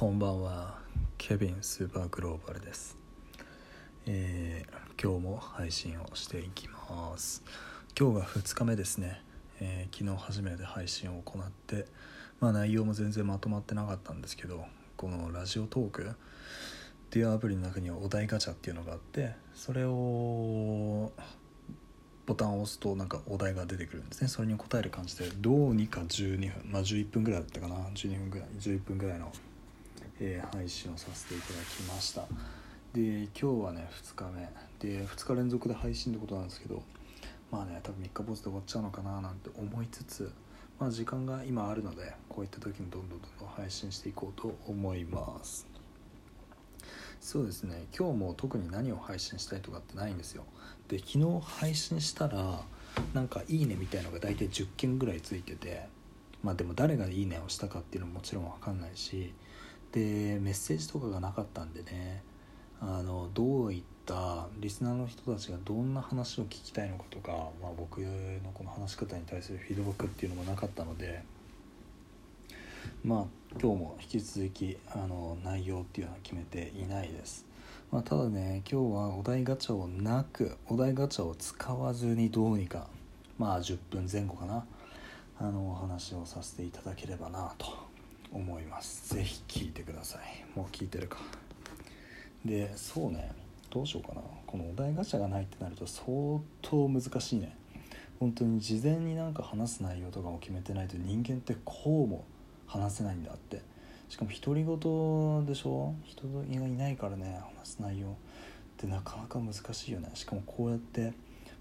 こんばんは。ケビンスーパーグローバルです、えー今日も配信をしていきます。今日が2日目ですね、えー昨日初めて配信を行ってまあ内容も全然まとまってなかったんですけどこのラジオトークっていうアプリの中にはお題ガチャっていうのがあってそれをボタンを押すとなんかお題が出てくるんですね。それに答える感じでどうにか12分。まあ11分ぐらいだったかな。12分ぐらい11分ぐらいの、えー配信をさせていただきました。で今日はね2日目。で2日連続で配信ってことなんですけどまあね多分3日坊主で終わっちゃうのかななんて思いつつまあ時間が今あるのでこういった時にどんどんどんどん配信していこうと思います。そうですね。今日も特に何を配信したいとかってないんですよ。で昨日配信したらなんか「いいね」みたいのが大体10件ぐらいついててまあでも誰が「いいね」をしたかっていうのももちろん分かんないしでメッセージとかがなかったんでねあのどういったリスナーの人たちがどんな話を聞きたいのかとか、まあ、僕のこの話し方に対するフィードバックっていうのもなかったのでまあ今日も引き続きあの内容っていうのは決めていないです、まあ、ただね今日はお題ガチャをなくお題ガチャを使わずにどうにかまあ10分前後かなあのお話をさせていただければなと思います。ぜひ聞いてください。もう聞いてるか。でそうね。どうしようかな。このお題ガチャがないってなると相当難しいね。本当に事前になんか話す内容とかも決めてないと人間ってこうも話せないんだって。しかも独り言でしょ？人がいないからね話す内容ってなかなか難しいよね。しかもこうやって、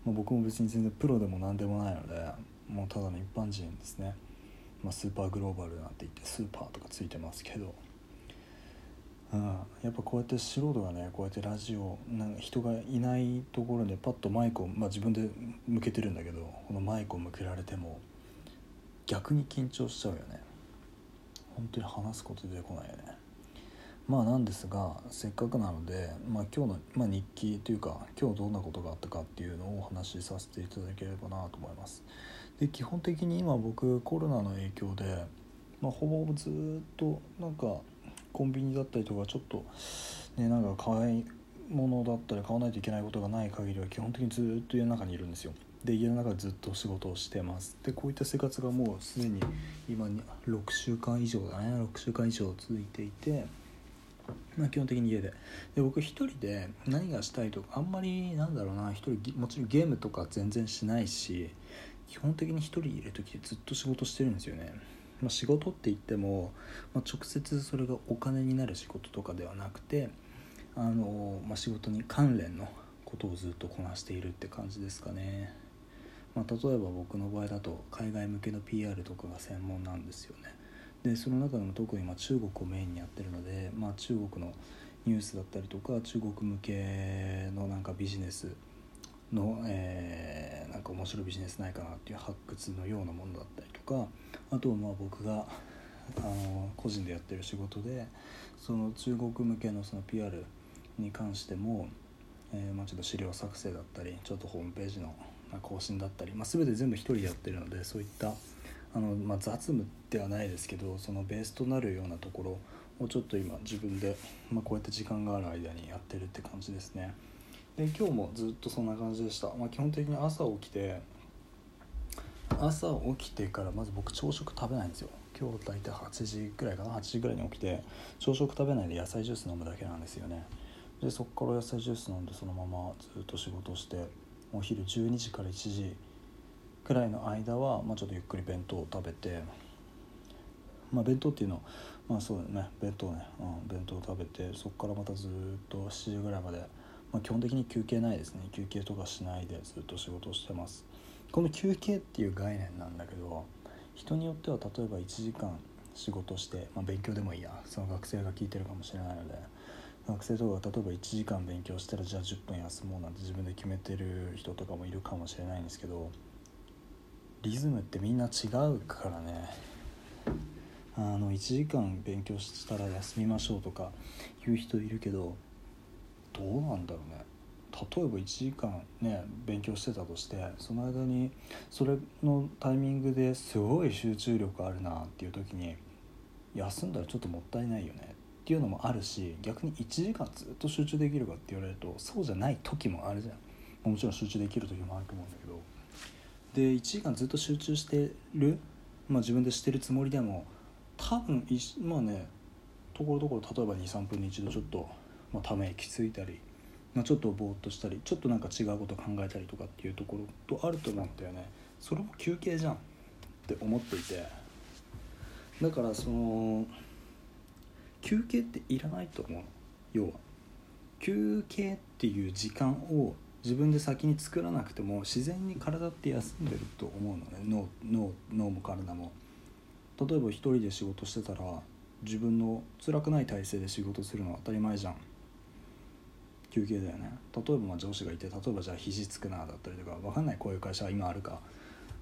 まあ、僕も別に全然プロでも何でもないのでもうただの一般人ですね、まあ、スーパーグローバルなんて言ってスーパーとかついてますけど。うん、やっぱこうやって素人がねこうやってラジオなんか人がいないところでパッとマイクを、まあ、自分で向けてるんだけどこのマイクを向けられても逆に緊張しちゃうよね。本当に話すこと出てこないよね。まあなんですがせっかくなので、まあ、今日の、まあ、日記というか今日どんなことがあったかっていうのをお話しさせていただければなと思います。で基本的に今僕コロナの影響で、まあ、ほぼずっとなんかコンビニだったりとかちょっとねなんか買い物だったり買わないといけないことがない限りは基本的にずっと家の中にいるんですよ。で家の中でずっと仕事をしてます。でこういった生活がもうすでに今に6週間以上だね。6週間以上続いていてまあ基本的に家で。で僕一人で何がしたいとかあんまりなんだろうな。一人もちろんゲームとか全然しないし基本的に一人いる時ってずっと仕事してるんですよね。まあ、仕事って言っても、まあ、直接それがお金になる仕事とかではなくてあの、まあ、仕事に関連のことをずっとこなしているって感じですかね、まあ、例えば僕の場合だと海外向けの PR とかが専門なんですよね。でその中でも特にま中国をメインにやってるので、まあ、中国のニュースだったりとか中国向けのなんかビジネスの、えー面白いビジネスないかなっていう発掘のようなものだったりとかあとはまあ僕があの個人でやってる仕事でその中国向けのその PR に関しても、えーまあ、ちょっと資料作成だったりちょっとホームページの更新だったり、まあ、全て全部一人でやってるのでそういったあの、まあ、雑務ではないですけどそのベースとなるようなところをちょっと今自分で、まあ、こうやって時間がある間にやってるって感じですね。で今日もずっとそんな感じでした、まあ、基本的に朝起きて朝起きてからまず僕朝食食べないんですよ。今日大体8時ぐらいかな。8時ぐらいに起きて朝食食べないで野菜ジュース飲むだけなんですよね。でそこから野菜ジュース飲んでそのままずっと仕事してお昼12時から1時くらいの間は、まあ、ちょっとゆっくり弁当を食べてまあ弁当っていうのはまあそうだね。弁当ね、うん、弁当を食べてそこからまたずっと7時ぐらいまでまあ、基本的に休憩ないですね。休憩とかしないでずっと仕事してます。この休憩っていう概念なんだけど人によっては例えば1時間仕事して、まあ、勉強でもいいや。その学生が聞いてるかもしれないので学生とかが例えば1時間勉強したらじゃあ10分休もうなんて自分で決めてる人とかもいるかもしれないんですけどリズムってみんな違うからね。あの1時間勉強したら休みましょうとか言う人いるけどどうなんだろうね。例えば1時間ね勉強してたとしてその間にそれのタイミングですごい集中力あるなっていう時に休んだらちょっともったいないよね。っていうのもあるし逆に1時間ずっと集中できるかって言われるとそうじゃない時もあるじゃん。もちろん集中できる時もあると思うんだけど。で1時間ずっと集中してる、まあ、自分でしてるつもりでも多分まあねところどころ例えば23分に一度ちょっと、まあ、ため息ついたり、まあ、ちょっとぼーっとしたりちょっとなんか違うこと考えたりとかっていうところとあると思うんだよね。それも休憩じゃんって思っていて。だからその休憩っていらないと思う要は。休憩っていう時間を自分で先に作らなくても自然に体って休んでると思うのね。脳脳脳も体も。例えば一人で仕事してたら自分の辛くない体勢で仕事するのは当たり前じゃん。休憩だよね。例えばまあ上司がいて例えばじゃあ肘つくなだったりとか分かんないこういう会社は今あるか。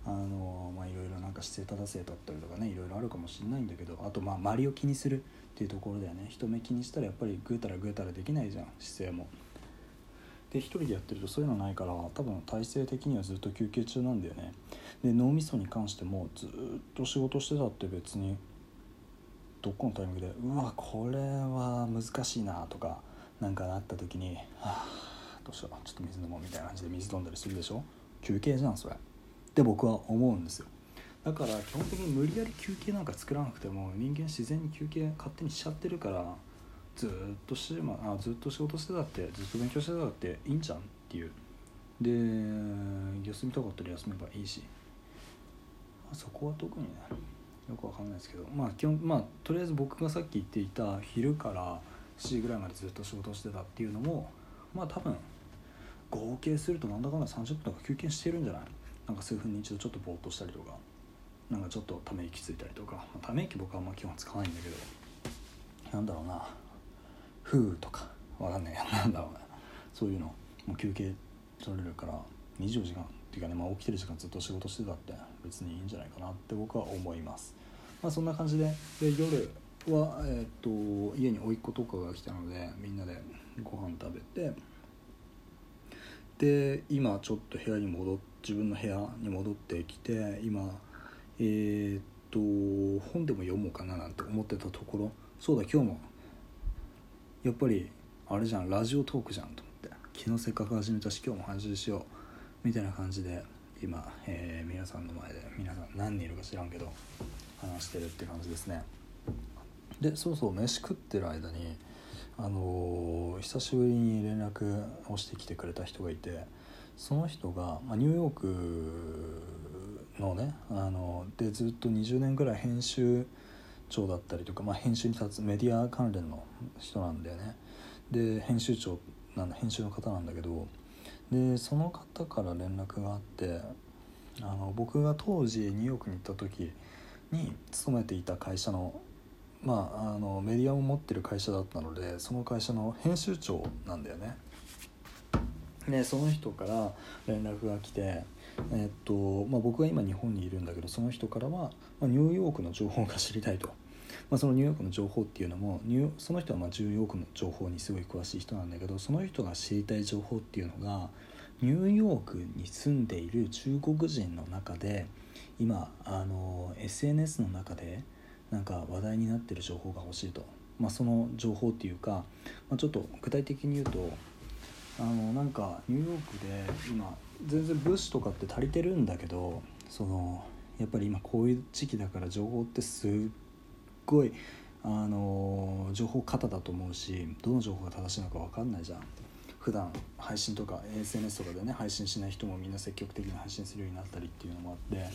あのまあいろいろなんか姿勢正せだったりとかねいろいろあるかもしれないんだけどあとまあ周りを気にするっていうところだよね。人目気にしたらやっぱりぐうたらぐうたらできないじゃん姿勢も。で一人でやってるとそういうのないから多分体制的にはずっと休憩中なんだよね。で脳みそに関してもずっと仕事してたって別にどっかのタイミングでうわこれは難しいなとか何かなった時にはあどうしようちょっと水飲もうみたいな感じで水飲んだりするでしょ？休憩じゃんそれ。って僕は思うんですよ。だから基本的に無理やり休憩なんか作らなくても人間自然に休憩勝手にしちゃってるからずっとし、まあ、ずっと仕事してたってずっと勉強してたっていいんじゃん？っていう。で休みたかったら休めばいいし、まあ、そこは特にねよくわかんないですけど。まあ基本まあとりあえず僕がさっき言っていた昼から7時ぐらいまでずっと仕事してたっていうのもまあ多分合計するとなんだかんだ30分とか休憩してるんじゃない？なんか数分に一度ちょっとぼーっとしたりとかなんかちょっとため息ついたりとか、まあ、ため息僕はあんま基本使わないんだけどなんだろうな「ふう」とかわかんないやなんだろうなそういうのもう休憩取れるから24時間っていうかね、まあ、起きてる時間ずっと仕事してたって別にいいんじゃないかなって僕は思います。まあ、そんな感じでで夜は、えー、っと家に甥っ子とかが来たのでみんなでご飯食べてで今ちょっと部屋に戻っ自分の部屋に戻ってきて今えー、っと本でも読もうかななんて思ってたところそうだ今日もやっぱりあれじゃんラジオトークじゃんと思って昨日せっかく始めたし今日も配信しようみたいな感じで今、えー、皆さんの前で皆さん何人いるか知らんけど話してるって感じですね。でそうそう飯食ってる間にあのー、久しぶりに連絡をしてきてくれた人がいてその人が、まあ、ニューヨークのねあのでずっと20年ぐらい編集長だったりとか、まあ、編集に立つメディア関連の人なんだよね。で編集長なんだ編集の方なんだけどでその方から連絡があってあの僕が当時ニューヨークに行った時に勤めていた会社のまあ、あのメディアを持ってる会社だったのでその会社の編集長なんだよね。でその人から連絡が来て、えっとまあ、僕は今日本にいるんだけどその人からは、まあ、ニューヨークの情報が知りたいと、まあ、そのニューヨークの情報っていうのもニュその人はまあニューヨークの情報にすごい詳しい人なんだけどその人が知りたい情報っていうのがニューヨークに住んでいる中国人の中で今あの SNS の中でなんか話題になってる情報が欲しいと、まあ、その情報っていうか、まあ、ちょっと具体的に言うとあのなんかニューヨークで今全然物資とかって足りてるんだけどそのやっぱり今こういう時期だから情報ってすっごいあの情報過多だと思うしどの情報が正しいのか分かんないじゃん普段配信とか SNS とかでね配信しない人もみんな積極的に配信するようになったりっていうのもあって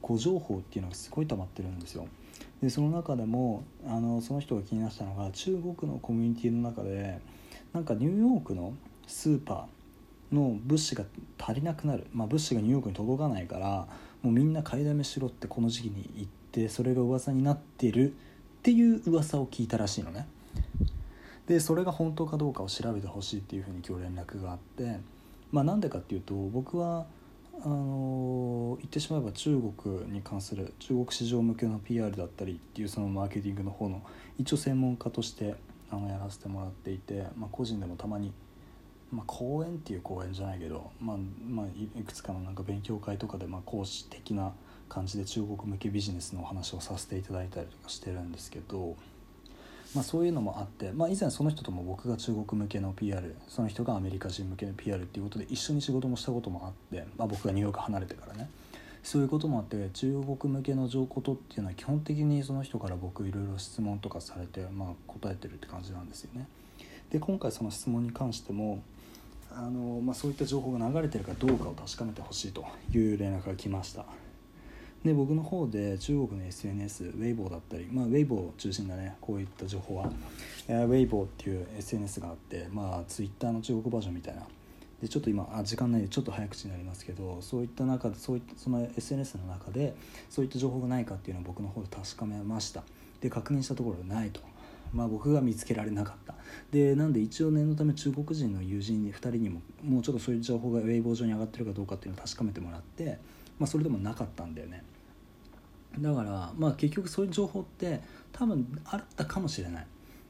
誤情報っていうのがすごい溜まってるんですよ。でその中でもあのその人が気になったのが中国のコミュニティの中でなんかニューヨークのスーパーの物資が足りなくなる、まあ、物資がニューヨークに届かないからもうみんな買いだめしろってこの時期に言ってそれが噂になってるっていう噂を聞いたらしいのね。でそれが本当かどうかを調べてほしいっていうふうに今日連絡があってまあなんでかっていうと僕はあの言ってしまえば中国に関する中国市場向けの PR だったりっていうそのマーケティングの方の一応専門家としてあのやらせてもらっていて、まあ、個人でもたまにまあ、講演っていう講演じゃないけど、まあまあ、いくつかのなんか勉強会とかでまあ講師的な感じで中国向けビジネスのお話をさせていただいたりとかしてるんですけどまあ、そういうのもあって、まあ、以前その人とも僕が中国向けの PR その人がアメリカ人向けの PR っていうことで一緒に仕事もしたこともあって、まあ、僕がニューヨーク離れてからねそういうこともあって中国向けの情報とっていうのは基本的にその人から僕いろいろ質問とかされて、まあ、答えてるって感じなんですよね。で今回その質問に関してもあの、まあ、そういった情報が流れてるかどうかを確かめてほしいという連絡が来ました。で僕の方で中国の SNS ウェイボーだったり、まあ、ウェイボー中心だね。こういった情報は、えー、ウェイボーっていう SNS があって、まあ、Twitter の中国バージョンみたいな。でちょっと今あ時間ないでちょっと早口になりますけどそういった中でそういったその SNS の中でそういった情報がないかっていうのを僕の方で確かめました。で確認したところないと。まあ、僕が見つけられなかった。でなんで一応念のため中国人の友人に2人にももうちょっとそういう情報がウェイボー上に上がってるかどうかっていうのを確かめてもらって、まあ、それでもなかったんだよね。だからまあ結局そういう情報って多分あったかもしれない。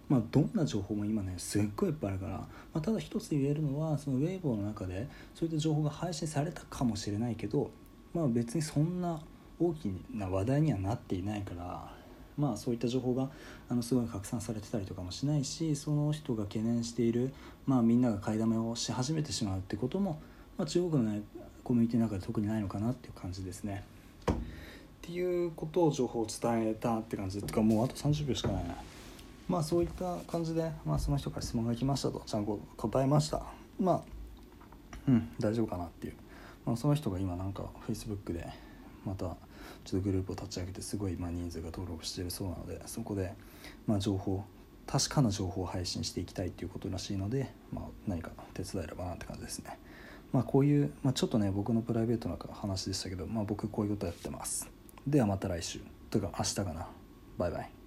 まあ、どんな情報も今ねすっごいいっぱいあるから、まあ、ただ一つ言えるのはそのウェイボーの中でそういった情報が配信されたかもしれないけど、まあ、別にそんな大きな話題にはなっていないからまあそういった情報があのすごい拡散されてたりとかもしないしその人が懸念している、まあ、みんなが買いだめをし始めてしまうってことも、まあ、中国の、ね、コミュニティの中で特にないのかなっていう感じですね。っていうことを情報を伝えたって感じ。とかもうあと30秒しかないな。まあそういった感じで、まあ、その人から質問が来ましたと。ちゃんと答えました。まあうん大丈夫かなっていう、まあ、その人が今なんか Facebook でまたちょっとグループを立ち上げてすごい今人数が登録してるそうなのでそこでま情報確かな情報を配信していきたいっていうことらしいので、まあ、何か手伝えればなって感じですね。まあ、こういう、まあ、ちょっとね僕のプライベートな話でしたけど、まあ、僕こういうことやってます。ではまた来週というか明日かなバイバイ